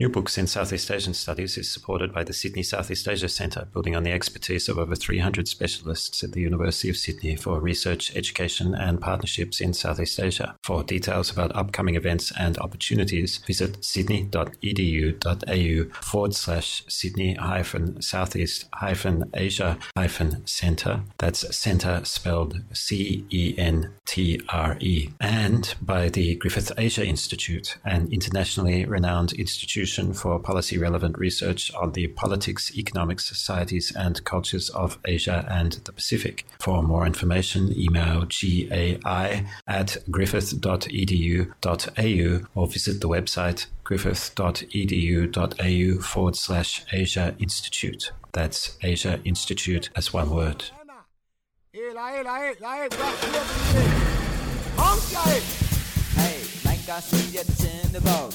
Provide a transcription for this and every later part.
New Books in Southeast Asian Studies is supported by the Sydney Southeast Asia Centre, building on the expertise of over 300 specialists at the University of Sydney for research, education, and partnerships in Southeast Asia. For details about upcoming events and opportunities, visit sydney.edu.au forward slash Sydney hyphen Southeast hyphen Asia hyphen Centre. That's Centre spelled C E N T R E. And by the Griffith Asia Institute, an internationally renowned institution for policy relevant research on the politics, economics, societies, and cultures of Asia and the Pacific. For more information, email gai at griffith.edu.au or visit the website griffith.edu.au forward slash Asia Institute. That's Asia Institute as one word.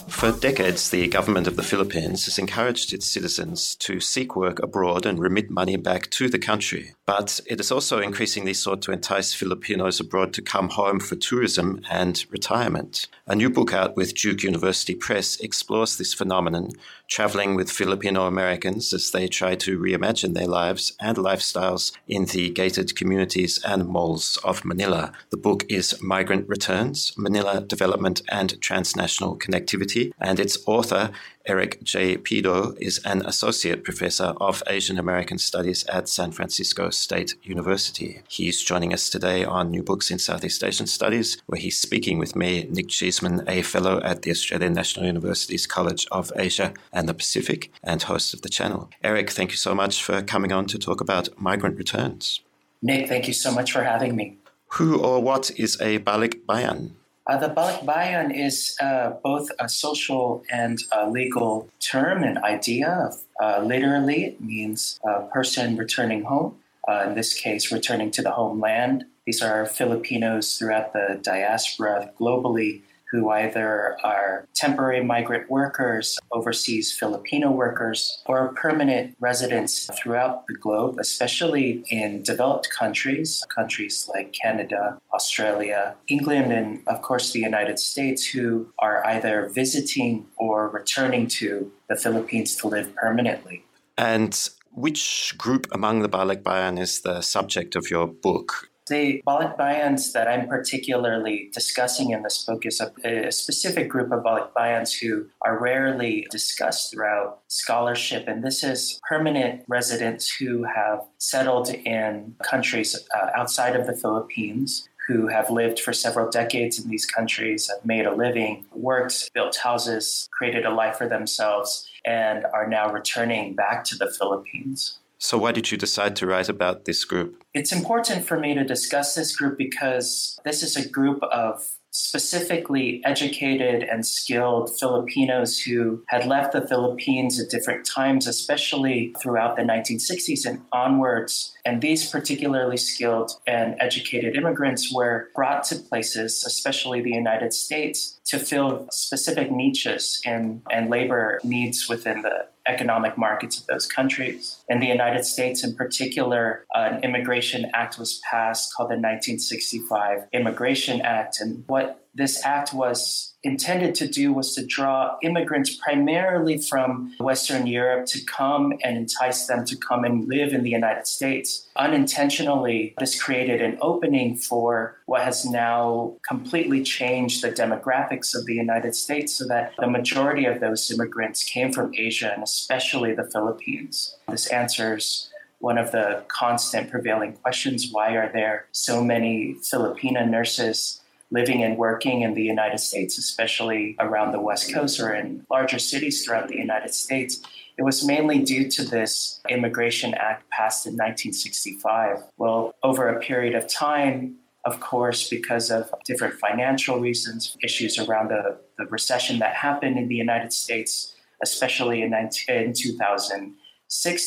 For decades, the government of the Philippines has encouraged its citizens to seek work abroad and remit money back to the country. But it is also increasingly sought to entice Filipinos abroad to come home for tourism and retirement. A new book out with Duke University Press explores this phenomenon, traveling with Filipino Americans as they try to reimagine their lives and lifestyles in the gated communities and malls of Manila. The book is Migrant Returns Manila Development and Transnational Connectivity, and its author, Eric J. Pido, is an associate professor of Asian American Studies at San Francisco State University. He's joining us today on New Books in Southeast Asian Studies, where he's speaking with me, Nick Cheesman, a fellow at the Australian National University's College of Asia and the Pacific and host of the channel. Eric, thank you so much for coming on to talk about migrant returns. Nick, thank you so much for having me. Who or what is a Balikbayan? Uh, the balikbayan is uh, both a social and a legal term and idea. Uh, literally, it means a person returning home, uh, in this case, returning to the homeland. These are Filipinos throughout the diaspora globally who either are temporary migrant workers, overseas Filipino workers, or permanent residents throughout the globe, especially in developed countries, countries like Canada, Australia, England, and of course the United States, who are either visiting or returning to the Philippines to live permanently. And which group among the Balikbayan is the subject of your book? The Balikbayans that I'm particularly discussing in this book is a, a specific group of Balikbayans who are rarely discussed throughout scholarship. And this is permanent residents who have settled in countries uh, outside of the Philippines who have lived for several decades in these countries, have made a living, worked, built houses, created a life for themselves, and are now returning back to the Philippines. So, why did you decide to write about this group? It's important for me to discuss this group because this is a group of specifically educated and skilled Filipinos who had left the Philippines at different times, especially throughout the 1960s and onwards. And these particularly skilled and educated immigrants were brought to places, especially the United States, to fill specific niches and, and labor needs within the economic markets of those countries. In the United States, in particular, an immigration act was passed called the 1965 Immigration Act. And what this act was intended to do was to draw immigrants primarily from Western Europe to come and entice them to come and live in the United States. Unintentionally, this created an opening for what has now completely changed the demographics of the United States so that the majority of those immigrants came from Asia and especially the Philippines. This answers one of the constant prevailing questions why are there so many Filipina nurses living and working in the United States, especially around the West Coast or in larger cities throughout the United States. It was mainly due to this Immigration Act passed in 1965. Well, over a period of time, of course, because of different financial reasons, issues around the, the recession that happened in the United States, especially in, 19, in 2000 2006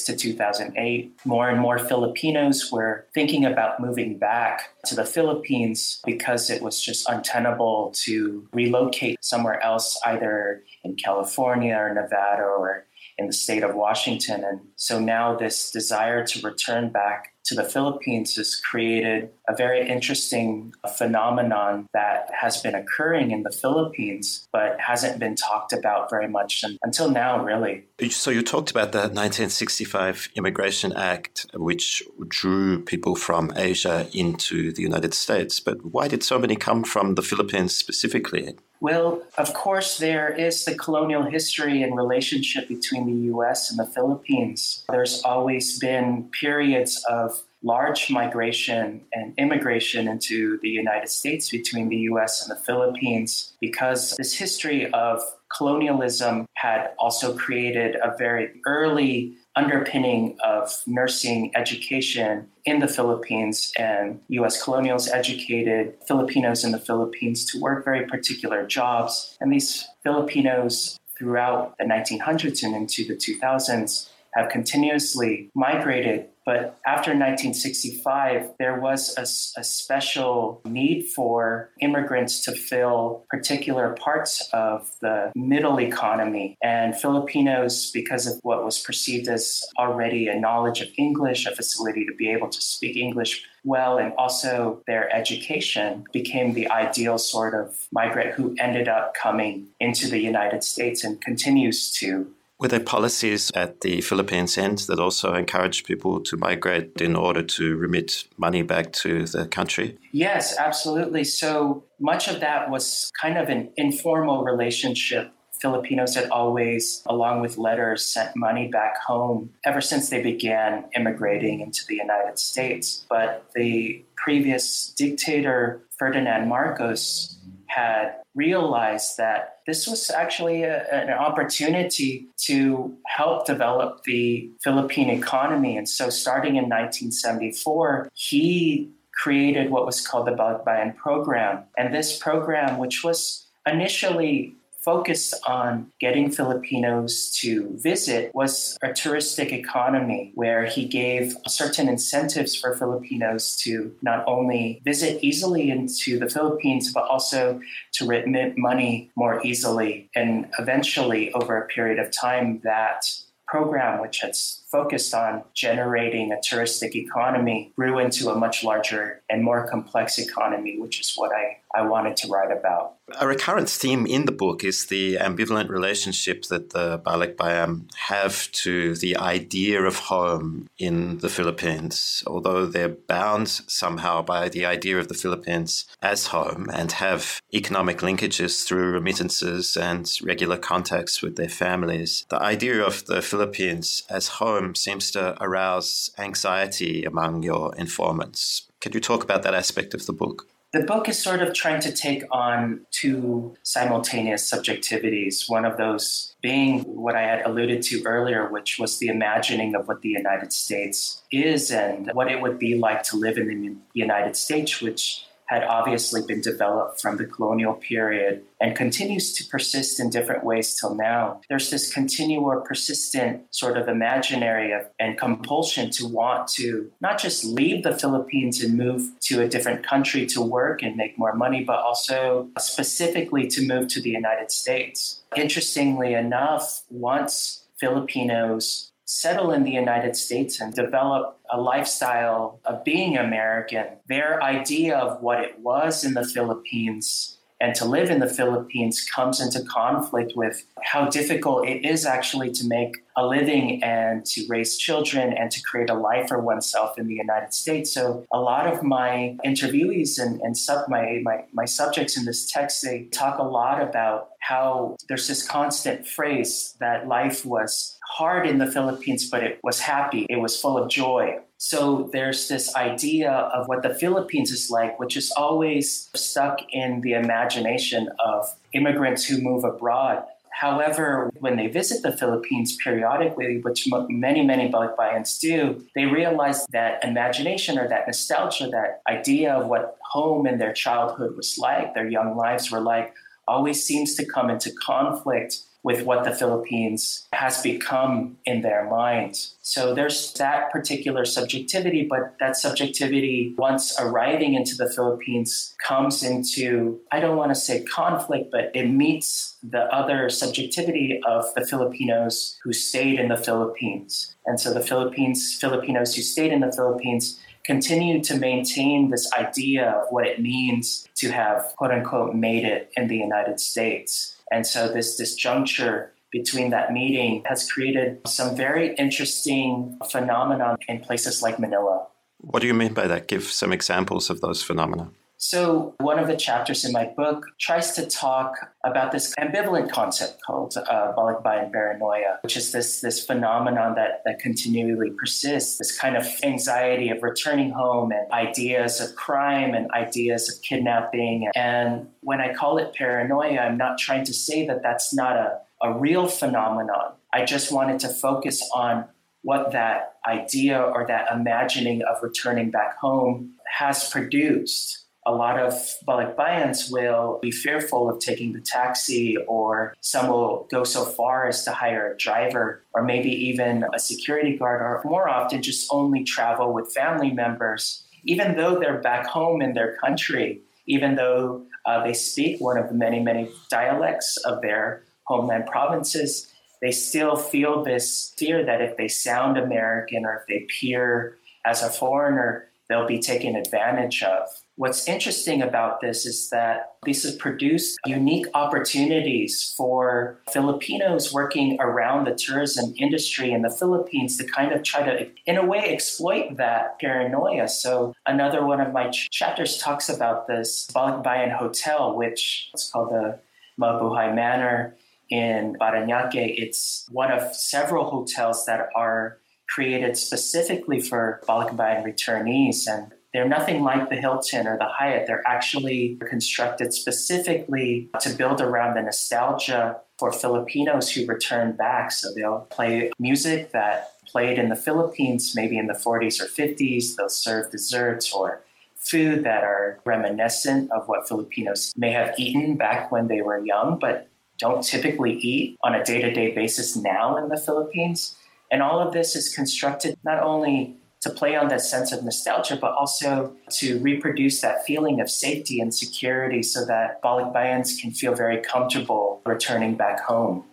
to 2008, more and more Filipinos were thinking about moving back to the Philippines because it was just untenable to relocate somewhere else, either in California or Nevada or in the state of Washington. And so now this desire to return back to the Philippines has created a very interesting phenomenon that has been occurring in the Philippines, but hasn't been talked about very much until now, really. So you talked about the 1965 Immigration Act, which drew people from Asia into the United States. But why did so many come from the Philippines specifically? Well, of course, there is the colonial history and relationship between the US and the Philippines. There's always been periods of large migration and immigration into the United States between the US and the Philippines because this history of colonialism had also created a very early underpinning of nursing education in the Philippines, and US colonials educated Filipinos in the Philippines to work very particular jobs. And these Filipinos throughout the 1900s and into the 2000s have continuously migrated but after 1965, there was a, a, special need for immigrants to fill particular parts of the middle economy. And Filipinos, because of what was perceived as already a knowledge of English, a facility to be able to speak English well, and also their education, became the ideal sort of migrant who ended up coming into the United States and continues to were there policies at the Philippines end that also encouraged people to migrate in order to remit money back to the country? Yes, absolutely. So much of that was kind of an informal relationship. Filipinos had always, along with letters, sent money back home ever since they began immigrating into the United States. But the previous dictator, Ferdinand Marcos, had realized that this was actually a, an opportunity to help develop the Philippine economy. And so, starting in 1974, he created what was called the Balikbayan program. And this program, which was initially focused on getting Filipinos to visit was a touristic economy where he gave certain incentives for Filipinos to not only visit easily into the Philippines, but also to remit money more easily. And eventually, over a period of time, that program, which had focused on generating a touristic economy, grew into a much larger and more complex economy, which is what I, I wanted to write about. A recurrent theme in the book is the ambivalent relationship that the Balikbayan have to the idea of home in the Philippines, although they're bound somehow by the idea of the Philippines as home and have economic linkages through remittances and regular contacts with their families. The idea of the Philippines as home seems to arouse anxiety among your informants. Could you talk about that aspect of the book? The book is sort of trying to take on two simultaneous subjectivities. One of those being what I had alluded to earlier, which was the imagining of what the United States is and what it would be like to live in the United States, which had obviously been developed from the colonial period and continues to persist in different ways till now. There's this continual, persistent sort of imaginary and compulsion to want to not just leave the Philippines and move to a different country to work and make more money, but also specifically to move to the United States. Interestingly enough, once Filipinos settle in the United States and develop a lifestyle of being American, their idea of what it was in the Philippines and to live in the Philippines comes into conflict with how difficult it is actually to make a living and to raise children and to create a life for oneself in the United States. So a lot of my interviewees and, and sub, my, my, my subjects in this text, they talk a lot about how there's this constant phrase that life was hard in the Philippines, but it was happy. It was full of joy. So there's this idea of what the Philippines is like, which is always stuck in the imagination of immigrants who move abroad. However, when they visit the Philippines periodically, which many, many Balikbayans do, they realize that imagination or that nostalgia, that idea of what home in their childhood was like, their young lives were like, always seems to come into conflict with what the Philippines has become in their minds. So there's that particular subjectivity, but that subjectivity, once arriving into the Philippines, comes into, I don't want to say conflict, but it meets the other subjectivity of the Filipinos who stayed in the Philippines. And so the Philippines, Filipinos who stayed in the Philippines continue to maintain this idea of what it means to have quote unquote made it in the United States. And so this disjuncture between that meeting has created some very interesting phenomena in places like Manila. What do you mean by that? Give some examples of those phenomena. So, one of the chapters in my book tries to talk about this ambivalent concept called uh, balikbayan paranoia, which is this, this phenomenon that, that continually persists, this kind of anxiety of returning home and ideas of crime and ideas of kidnapping. And when I call it paranoia, I'm not trying to say that that's not a, a real phenomenon. I just wanted to focus on what that idea or that imagining of returning back home has produced a lot of balikbayans will be fearful of taking the taxi, or some will go so far as to hire a driver, or maybe even a security guard, or more often just only travel with family members, even though they're back home in their country, even though uh, they speak one of the many, many dialects of their homeland provinces. They still feel this fear that if they sound American or if they appear as a foreigner, they'll be taken advantage of. What's interesting about this is that this has produced unique opportunities for Filipinos working around the tourism industry in the Philippines to kind of try to, in a way, exploit that paranoia. So, another one of my ch- chapters talks about this Balikbayan Hotel, which is called the Mabuhay Manor in Parañaque. It's one of several hotels that are created specifically for Balikbayan returnees. And they're nothing like the Hilton or the Hyatt. They're actually constructed specifically to build around the nostalgia for Filipinos who return back. So they'll play music that played in the Philippines, maybe in the 40s or 50s. They'll serve desserts or food that are reminiscent of what Filipinos may have eaten back when they were young, but don't typically eat on a day to day basis now in the Philippines. And all of this is constructed not only to play on that sense of nostalgia, but also to reproduce that feeling of safety and security so that Balikbayans can feel very comfortable returning back home.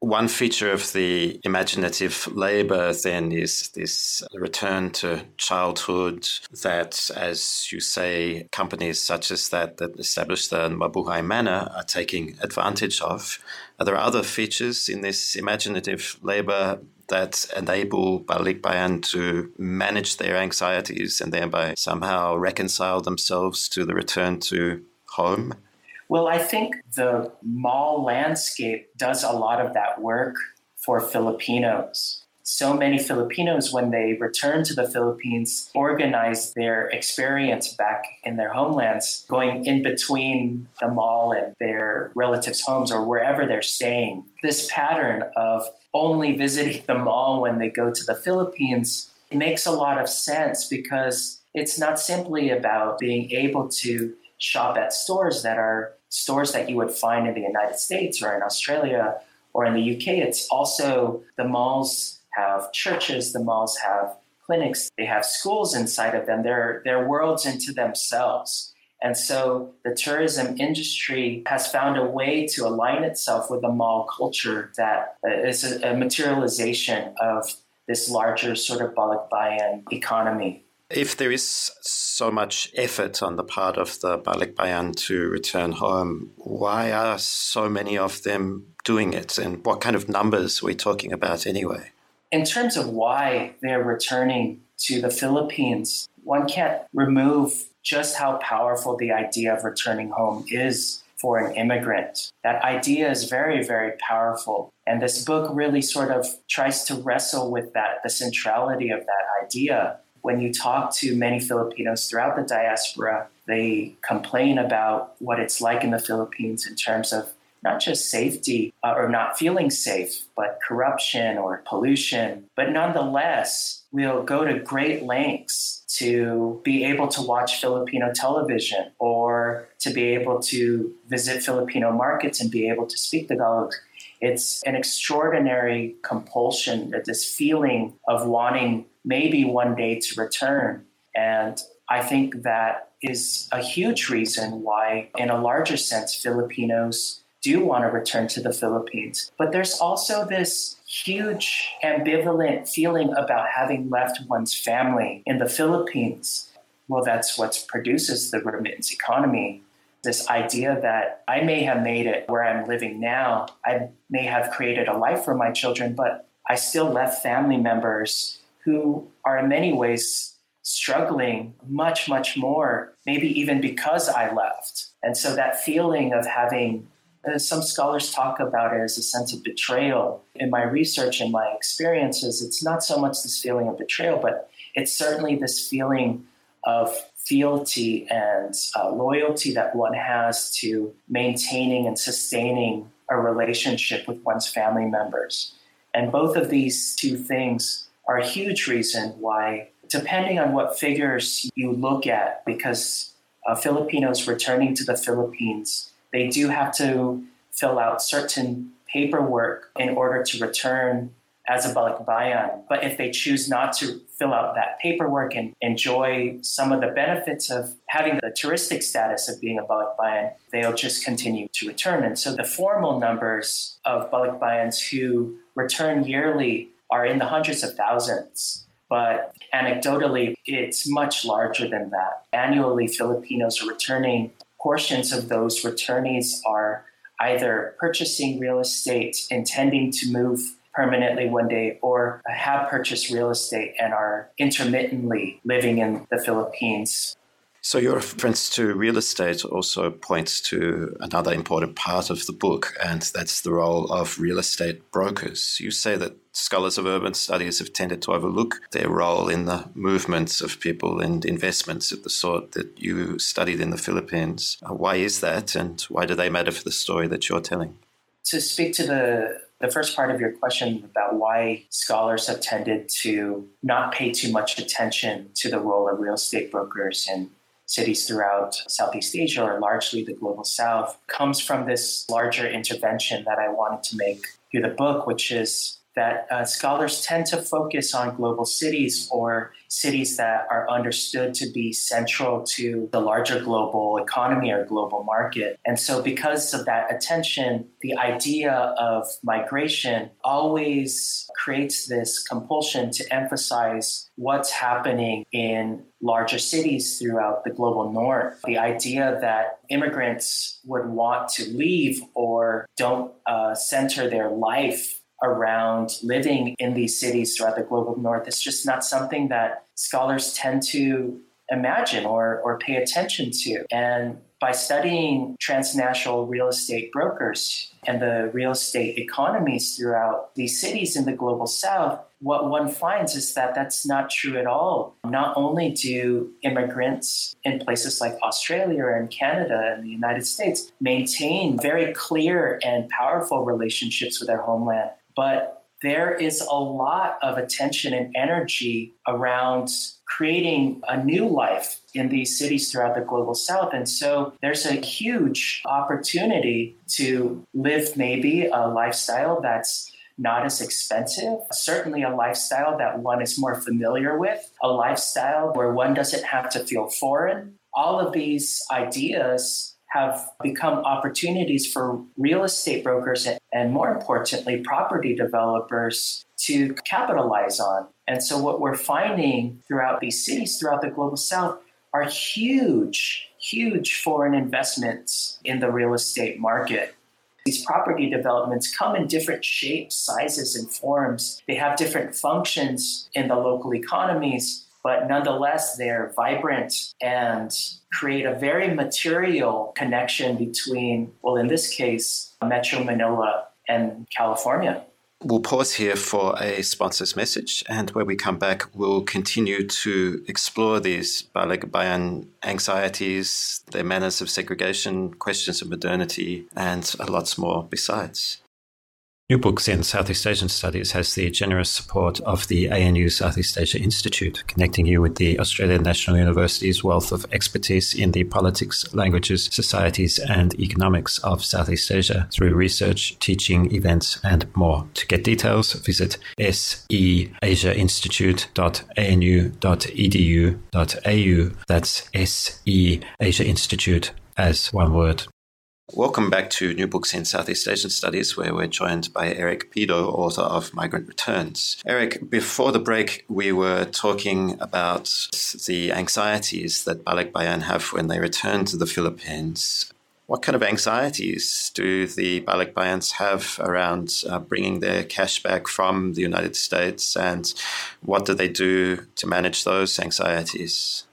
One feature of the imaginative labor then is this return to childhood that, as you say, companies such as that that established the Mabuhay Manor are taking advantage of. Are there other features in this imaginative labor that enable Balikbayan to manage their anxieties and thereby somehow reconcile themselves to the return to home? Well, I think the mall landscape does a lot of that work for Filipinos. So many Filipinos, when they return to the Philippines, organize their experience back in their homelands, going in between the mall and their relatives' homes or wherever they're staying. This pattern of only visiting the mall when they go to the Philippines makes a lot of sense because it's not simply about being able to shop at stores that are stores that you would find in the United States or in Australia or in the UK. It's also the malls have churches, the malls have clinics, they have schools inside of them. They're, they're worlds into themselves. And so the tourism industry has found a way to align itself with the mall culture that uh, is a, a materialization of this larger sort of balikbayan economy. If there is so much effort on the part of the balikbayan to return home, why are so many of them doing it? And what kind of numbers are we talking about anyway? In terms of why they're returning to the Philippines, one can't remove just how powerful the idea of returning home is for an immigrant. That idea is very, very powerful. And this book really sort of tries to wrestle with that, the centrality of that idea. When you talk to many Filipinos throughout the diaspora, they complain about what it's like in the Philippines in terms of not just safety uh, or not feeling safe, but corruption or pollution. But nonetheless, we'll go to great lengths to be able to watch Filipino television or to be able to visit Filipino markets and be able to speak Tagalog. It's an extraordinary compulsion, this feeling of wanting maybe one day to return. And I think that is a huge reason why, in a larger sense, Filipinos do want to return to the Philippines. But there's also this huge ambivalent feeling about having left one's family in the Philippines. Well, that's what produces the remittance economy. This idea that I may have made it where I'm living now, I may have created a life for my children, but I still left family members who are in many ways struggling much, much more, maybe even because I left. And so that feeling of having uh, some scholars talk about it as a sense of betrayal. In my research and my experiences, it's not so much this feeling of betrayal, but it's certainly this feeling of fealty and uh, loyalty that one has to maintaining and sustaining a relationship with one's family members. And both of these two things are a huge reason why, depending on what figures you look at, because uh, Filipinos returning to the Philippines they do have to fill out certain paperwork in order to return as a balikbayan. But if they choose not to fill out that paperwork and enjoy some of the benefits of having the touristic status of being a balikbayan, they'll just continue to return. And so the formal numbers of balikbayans who return yearly are in the hundreds of thousands. But anecdotally, it's much larger than that. Annually, Filipinos are returning portions of those returnees are either purchasing real estate, intending to move permanently one day, or have purchased real estate and are intermittently living in the Philippines so, your reference to real estate also points to another important part of the book, and that's the role of real estate brokers. You say that scholars of urban studies have tended to overlook their role in the movements of people and investments of the sort that you studied in the Philippines. Uh, why is that, and why do they matter for the story that you're telling? To speak to the the first part of your question about why scholars have tended to not pay too much attention to the role of real estate brokers in cities throughout Southeast Asia or largely the global south comes from this larger intervention that I wanted to make through the book, which is that uh, scholars tend to focus on global cities or cities that are understood to be central to the larger global economy or global market. And so, because of that attention, the idea of migration always creates this compulsion to emphasize what's happening in larger cities throughout the global north. The idea that immigrants would want to leave or don't uh, center their life around living in these cities throughout the global north is just not something that scholars tend to imagine or, or pay attention to. And by studying transnational real estate brokers and the real estate economies throughout these cities in the global south, what one finds is that that's not true at all. Not only do immigrants in places like Australia and Canada and the United States maintain very clear and powerful relationships with their homeland, but there is a lot of attention and energy around creating a new life in these cities throughout the global south. And so there's a huge opportunity to live maybe a lifestyle that's not as expensive, certainly a lifestyle that one is more familiar with, a lifestyle where one doesn't have to feel foreign. All of these ideas have become opportunities for real estate brokers and, more importantly, property developers to capitalize on. And so, what we're finding throughout these cities, throughout the global south, are huge, huge foreign investments in the real estate market. These property developments come in different shapes, sizes, and forms. They have different functions in the local economies but nonetheless, they're vibrant and create a very material connection between, well, in this case, Metro Manila and California. We'll pause here for a sponsor's message, and when we come back, we'll continue to explore these balikbayan anxieties, their manners of segregation, questions of modernity, and a lots more besides. New Books in Southeast Asian Studies has the generous support of the ANU Southeast Asia Institute, connecting you with the Australian National University's wealth of expertise in the politics, languages, societies, and economics of Southeast Asia through research, teaching, events, and more. To get details, visit seasiainstitute.anu.edu.au. That's SE Asia Institute as one word. Welcome back to New Books in Southeast Asian Studies, where we're joined by Eric Pido, author of Migrant Returns. Eric, before the break, we were talking about the anxieties that Balikbayan have when they return to the Philippines. What kind of anxieties do the Balikbayans have around uh, bringing their cash back from the United States, and what do they do to manage those anxieties?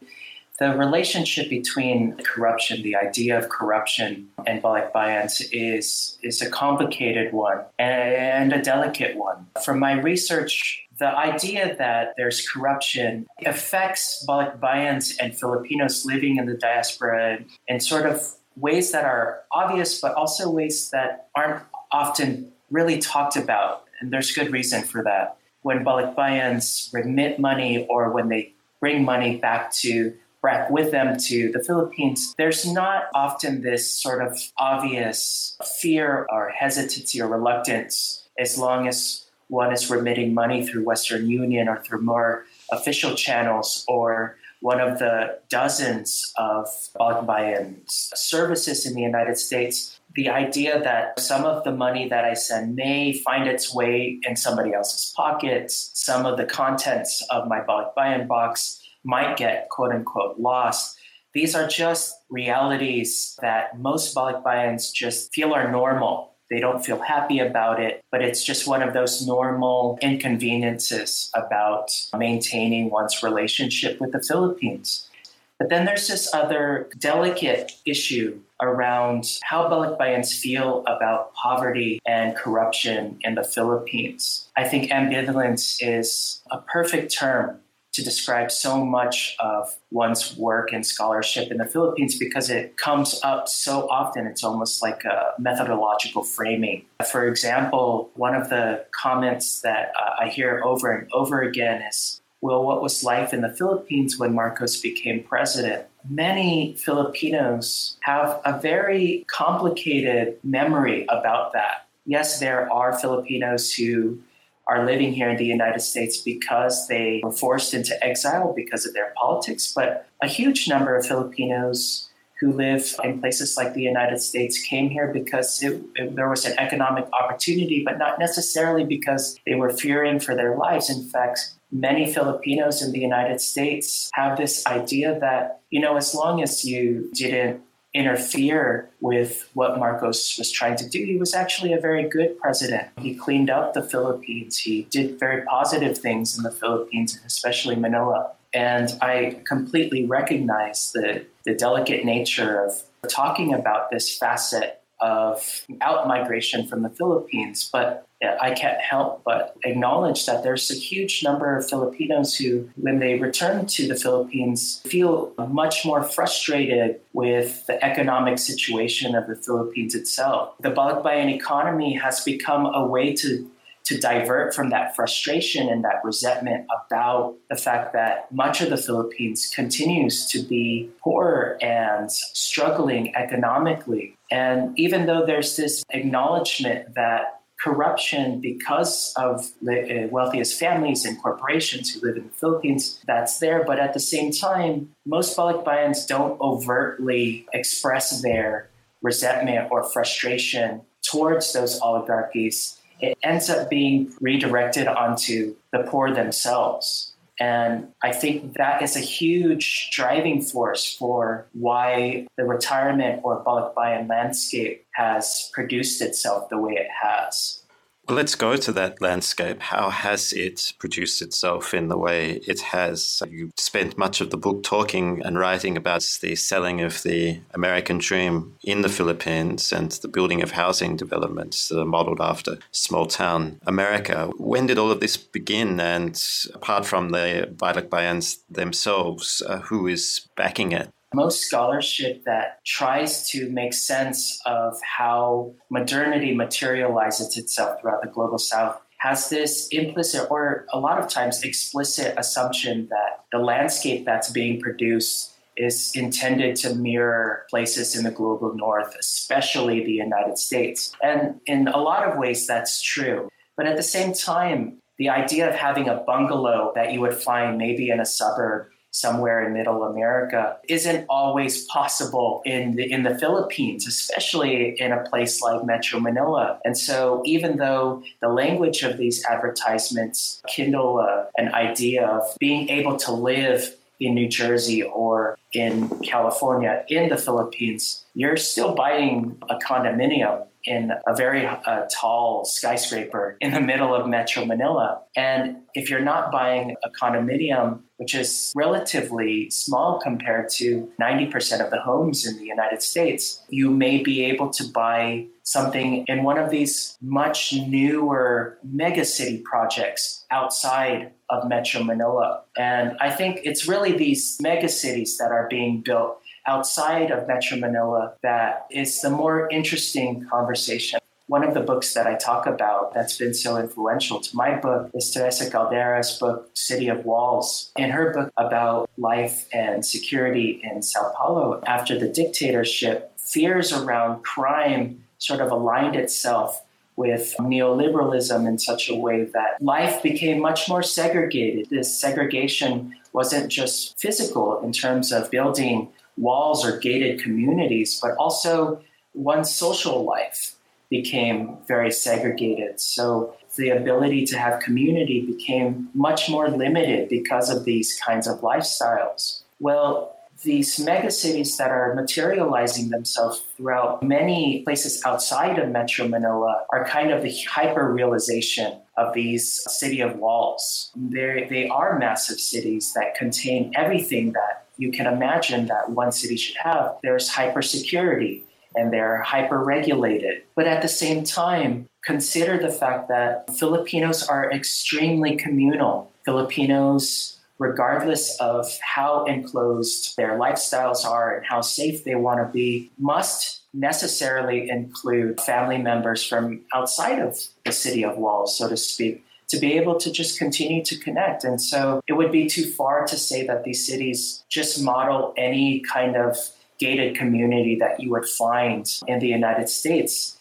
The relationship between corruption, the idea of corruption and Balikbayans is, is a complicated one and a delicate one. From my research, the idea that there's corruption affects Balikbayans and Filipinos living in the diaspora in sort of ways that are obvious, but also ways that aren't often really talked about. And there's good reason for that. When Balikbayans remit money or when they bring money back to back with them to the Philippines, there's not often this sort of obvious fear or hesitancy or reluctance as long as one is remitting money through Western Union or through more official channels or one of the dozens of Balikbayan services in the United States, the idea that some of the money that I send may find its way in somebody else's pockets, some of the contents of my Balikbayan box might get quote unquote lost. These are just realities that most Balikbayans just feel are normal. They don't feel happy about it, but it's just one of those normal inconveniences about maintaining one's relationship with the Philippines. But then there's this other delicate issue around how Balikbayans feel about poverty and corruption in the Philippines. I think ambivalence is a perfect term to describe so much of one's work and scholarship in the Philippines because it comes up so often. It's almost like a methodological framing. For example, one of the comments that uh, I hear over and over again is, well, what was life in the Philippines when Marcos became president? Many Filipinos have a very complicated memory about that. Yes, there are Filipinos who are living here in the United States because they were forced into exile because of their politics, but a huge number of Filipinos who live in places like the United States came here because it, it, there was an economic opportunity, but not necessarily because they were fearing for their lives. In fact, many Filipinos in the United States have this idea that, you know, as long as you didn't interfere with what Marcos was trying to do. He was actually a very good president. He cleaned up the Philippines. He did very positive things in the Philippines, especially Manila. And I completely recognize the, the delicate nature of talking about this facet of out migration from the Philippines. But I can't help but acknowledge that there's a huge number of Filipinos who, when they return to the Philippines, feel much more frustrated with the economic situation of the Philippines itself. The Balikbayan economy has become a way to to divert from that frustration and that resentment about the fact that much of the Philippines continues to be poor and struggling economically. And even though there's this acknowledgement that corruption because of the uh, wealthiest families and corporations who live in the Philippines, that's there. But at the same time, most Balikbayans don't overtly express their resentment or frustration towards those oligarchies. It ends up being redirected onto the poor themselves. And I think that is a huge driving force for why the retirement or Balikbayan landscape has produced itself the way it has. Well, let's go to that landscape. How has it produced itself in the way it has? You spent much of the book talking and writing about the selling of the American dream in the Philippines and the building of housing developments that are modeled after small town America. When did all of this begin? And apart from the Balikbayans themselves, uh, who is backing it? Most scholarship that tries to make sense of how modernity materializes itself throughout the global south has this implicit or a lot of times explicit assumption that the landscape that's being produced is intended to mirror places in the global north, especially the United States. And in a lot of ways, that's true. But at the same time, the idea of having a bungalow that you would find maybe in a suburb somewhere in middle America isn't always possible in the, in the Philippines, especially in a place like Metro Manila. And so even though the language of these advertisements kindle uh, an idea of being able to live in New Jersey or in California in the Philippines, you're still buying a condominium in a very uh, tall skyscraper in the middle of Metro Manila. And if you're not buying a condominium, which is relatively small compared to 90% of the homes in the United States, you may be able to buy something in one of these much newer megacity projects outside of Metro Manila. And I think it's really these megacities that are being built outside of Metro Manila that is the more interesting conversation. One of the books that I talk about that's been so influential to my book is Teresa Caldeira's book, City of Walls. In her book about life and security in Sao Paulo after the dictatorship, fears around crime sort of aligned itself with neoliberalism in such a way that life became much more segregated. This segregation wasn't just physical in terms of building walls or gated communities, but also one's social life became very segregated. So the ability to have community became much more limited because of these kinds of lifestyles. Well, these megacities that are materializing themselves throughout many places outside of Metro Manila are kind of the hyper realization of these city of walls. They're, they are massive cities that contain everything that you can imagine that one city should have. There's hyper security and they're hyper regulated. But at the same time, consider the fact that Filipinos are extremely communal. Filipinos, regardless of how enclosed their lifestyles are and how safe they want to be, must necessarily include family members from outside of the city of walls, so to speak to be able to just continue to connect. And so it would be too far to say that these cities just model any kind of gated community that you would find in the United States.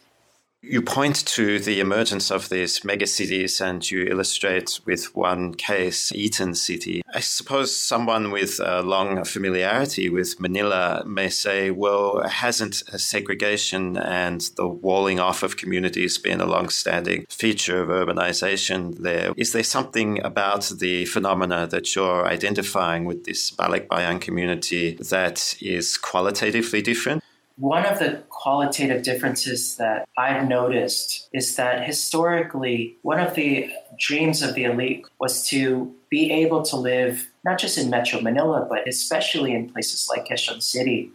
You point to the emergence of these megacities and you illustrate with one case, Eton City. I suppose someone with a long familiarity with Manila may say, well, hasn't segregation and the walling off of communities been a long standing feature of urbanization there? Is there something about the phenomena that you're identifying with this Balikbayan community that is qualitatively different? One of the qualitative differences that I've noticed is that historically, one of the dreams of the elite was to be able to live not just in Metro Manila, but especially in places like Quezon City.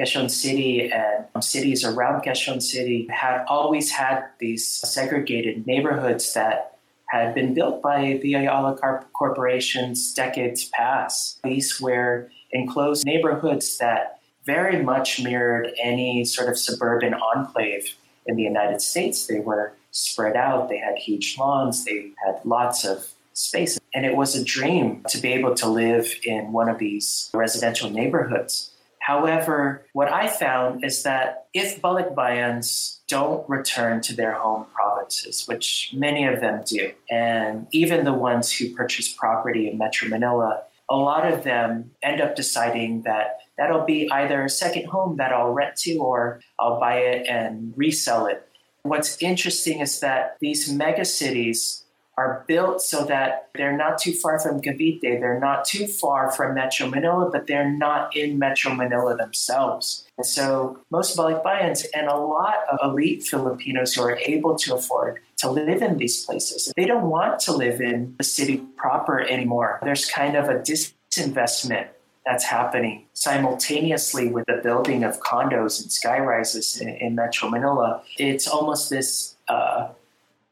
Quezon City and cities around Quezon City had always had these segregated neighborhoods that had been built by the Ayala corporations decades past. These were enclosed neighborhoods that very much mirrored any sort of suburban enclave in the United States. They were spread out, they had huge lawns, they had lots of space. And it was a dream to be able to live in one of these residential neighborhoods. However, what I found is that if Balikbayans don't return to their home provinces, which many of them do, and even the ones who purchase property in Metro Manila, a lot of them end up deciding that that'll be either a second home that I'll rent to or I'll buy it and resell it. What's interesting is that these mega cities are built so that they're not too far from Cavite, they're not too far from Metro Manila, but they're not in Metro Manila themselves. And so most of Balikbayans and a lot of elite Filipinos who are able to afford to live in these places, they don't want to live in the city proper anymore. There's kind of a disinvestment that's happening simultaneously with the building of condos and skyrises in, in Metro Manila. It's almost this, uh,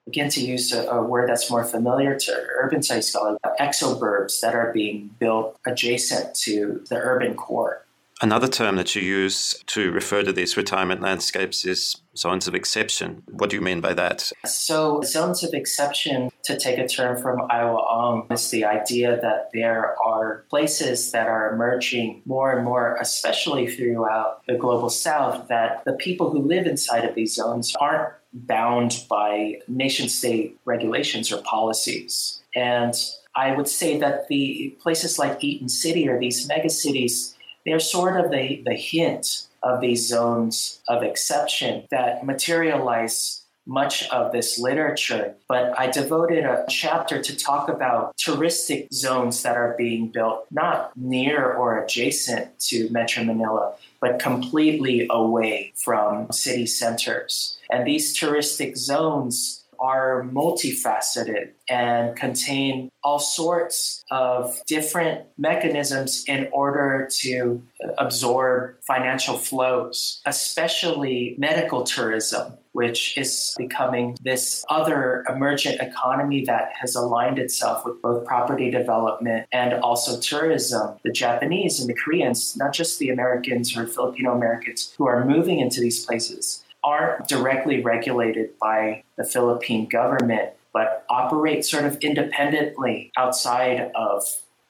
again, to use a, a, word that's more familiar to urban studies scholars, exoburbs that are being built adjacent to the urban core. Another term that you use to refer to these retirement landscapes is zones of exception. What do you mean by that? So, zones of exception, to take a term from Aihwa Ong, is the idea that there are places that are emerging more and more, especially throughout the global south, that the people who live inside of these zones aren't bound by nation state regulations or policies. And I would say that the places like Eton City or these megacities, they're sort of the, the hint of these zones of exception that materialize much of this literature, but I devoted a chapter to talk about touristic zones that are being built, not near or adjacent to Metro Manila, but completely away from city centers. And these touristic zones are multifaceted and contain all sorts of different mechanisms in order to absorb financial flows, especially medical tourism, which is becoming this other emergent economy that has aligned itself with both property development and also tourism. The Japanese and the Koreans, not just the Americans or Filipino Americans who are moving into these places, aren't directly regulated by the Philippine government, but operate sort of independently outside of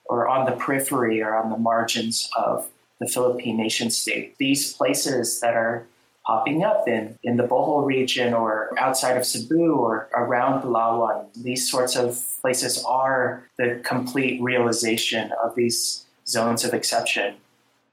or on the periphery or on the margins of the Philippine nation state. These places that are popping up in, in the Bohol region or outside of Cebu or around Palawan, these sorts of places are the complete realization of these zones of exception.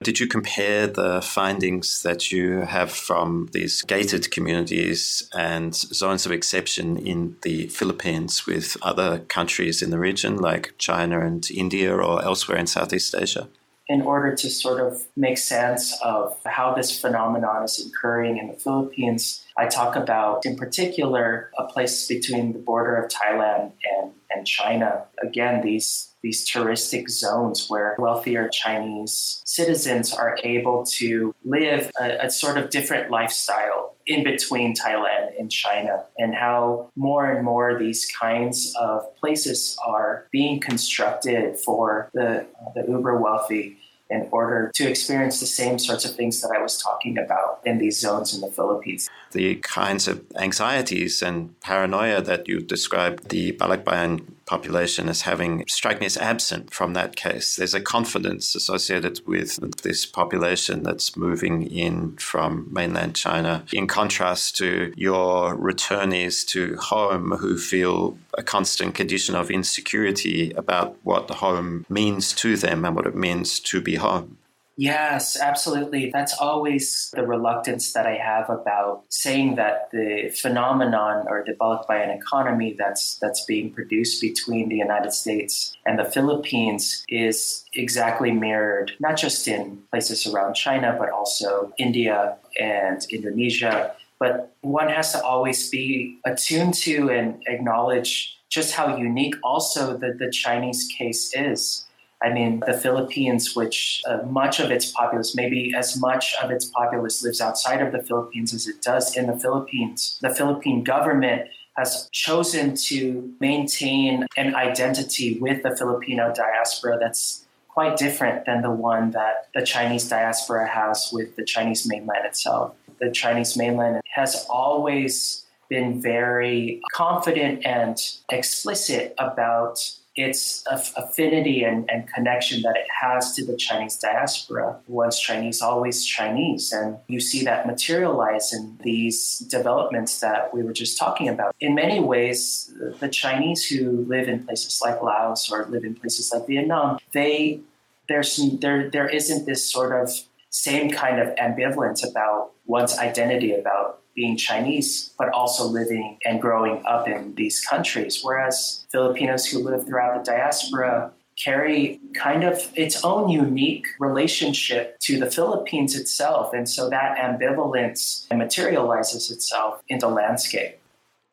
Did you compare the findings that you have from these gated communities and zones of exception in the Philippines with other countries in the region like China and India or elsewhere in Southeast Asia? in order to sort of make sense of how this phenomenon is occurring in the Philippines, I talk about, in particular, a place between the border of Thailand and, and China. Again, these these touristic zones where wealthier Chinese citizens are able to live a, a, sort of different lifestyle in between Thailand and China, and how more and more these kinds of places are being constructed for the, the uber wealthy in order to experience the same sorts of things that I was talking about in these zones in the Philippines. The kinds of anxieties and paranoia that you described the Balikbayan population as having strike absent from that case. There's a confidence associated with this population that's moving in from mainland China, in contrast to your returnees to home who feel a constant condition of insecurity about what home means to them and what it means to be home. Yes, absolutely. That's always the reluctance that I have about saying that the phenomenon or the an economy that's that's being produced between the United States and the Philippines is exactly mirrored not just in places around China but also India and Indonesia. But one has to always be attuned to and acknowledge just how unique also the, the Chinese case is I mean, the Philippines, which uh, much of its populace, maybe as much of its populace lives outside of the Philippines as it does in the Philippines, the Philippine government has chosen to maintain an identity with the Filipino diaspora that's quite different than the one that the Chinese diaspora has with the Chinese mainland itself. The Chinese mainland has always been very confident and explicit about its affinity and, and connection that it has to the Chinese diaspora. Once Chinese, always Chinese. And you see that materialize in these developments that we were just talking about. In many ways, the Chinese who live in places like Laos or live in places like Vietnam, they there's there there isn't this sort of same kind of ambivalence about one's identity about being Chinese, but also living and growing up in these countries. Whereas Filipinos who live throughout the diaspora carry kind of its own unique relationship to the Philippines itself. And so that ambivalence materializes itself in the landscape.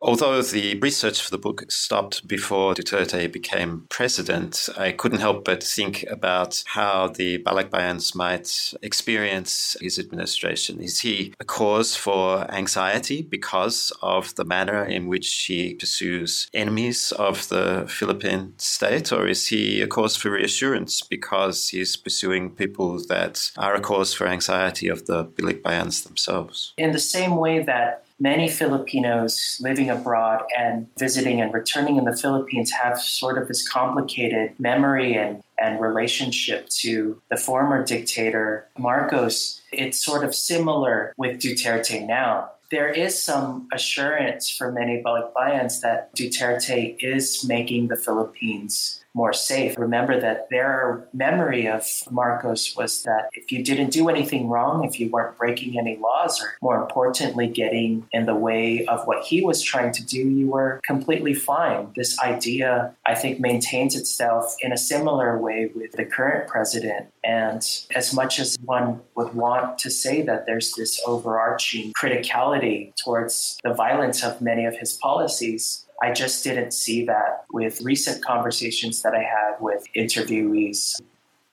Although the research for the book stopped before Duterte became president, I couldn't help but think about how the Balikbayans might experience his administration. Is he a cause for anxiety because of the manner in which he pursues enemies of the Philippine state, or is he a cause for reassurance because he's pursuing people that are a cause for anxiety of the Balikbayans themselves? In the same way that many Filipinos living abroad and visiting and returning in the Philippines have sort of this complicated memory and, and relationship to the former dictator Marcos. It's sort of similar with Duterte now. There is some assurance for many Balikbayans that Duterte is making the Philippines more safe. Remember that their memory of Marcos was that if you didn't do anything wrong, if you weren't breaking any laws, or more importantly, getting in the way of what he was trying to do, you were completely fine. This idea, I think, maintains itself in a similar way with the current president. And as much as one would want to say that there's this overarching criticality towards the violence of many of his policies, I just didn't see that with recent conversations that I had with interviewees.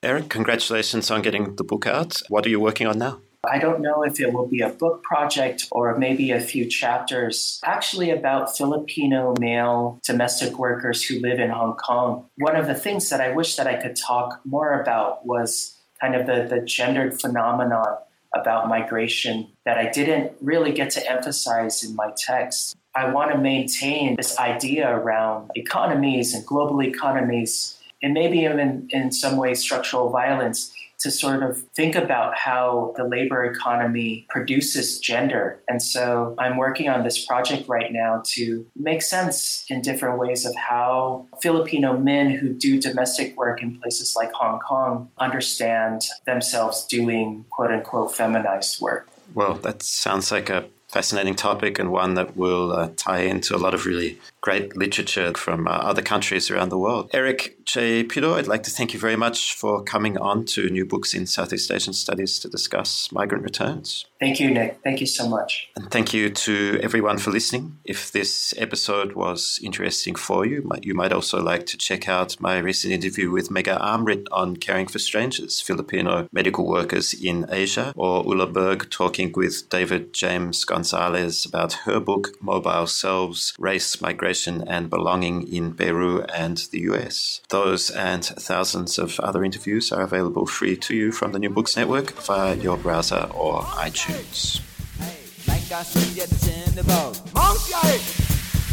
Eric, congratulations on getting the book out. What are you working on now? I don't know if it will be a book project or maybe a few chapters actually about Filipino male domestic workers who live in Hong Kong. One of the things that I wish that I could talk more about was kind of the, the gendered phenomenon about migration that I didn't really get to emphasize in my text. I want to maintain this idea around economies and global economies, and maybe even in some ways structural violence to sort of think about how the labor economy produces gender. And so I'm working on this project right now to make sense in different ways of how Filipino men who do domestic work in places like Hong Kong understand themselves doing quote unquote feminized work. Well, that sounds like a fascinating topic and one that will uh, tie into a lot of really great literature from uh, other countries around the world. Eric J. Pido, I'd like to thank you very much for coming on to New Books in Southeast Asian Studies to discuss migrant returns. Thank you, Nick. Thank you so much. And thank you to everyone for listening. If this episode was interesting for you, you might also like to check out my recent interview with Megha Amrith on caring for strangers, Filipino medical workers in Asia, or Ulla Berg talking with David James Gonzalez about her book, Mobile Selves Race, Migration, and Belonging in Peru and the US. Those and thousands of other interviews are available free to you from the New Books Network via your browser or iTunes iTunes. Hey, like I see at the tin boat.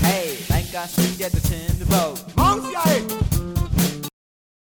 Hey, like I see at the tin boat.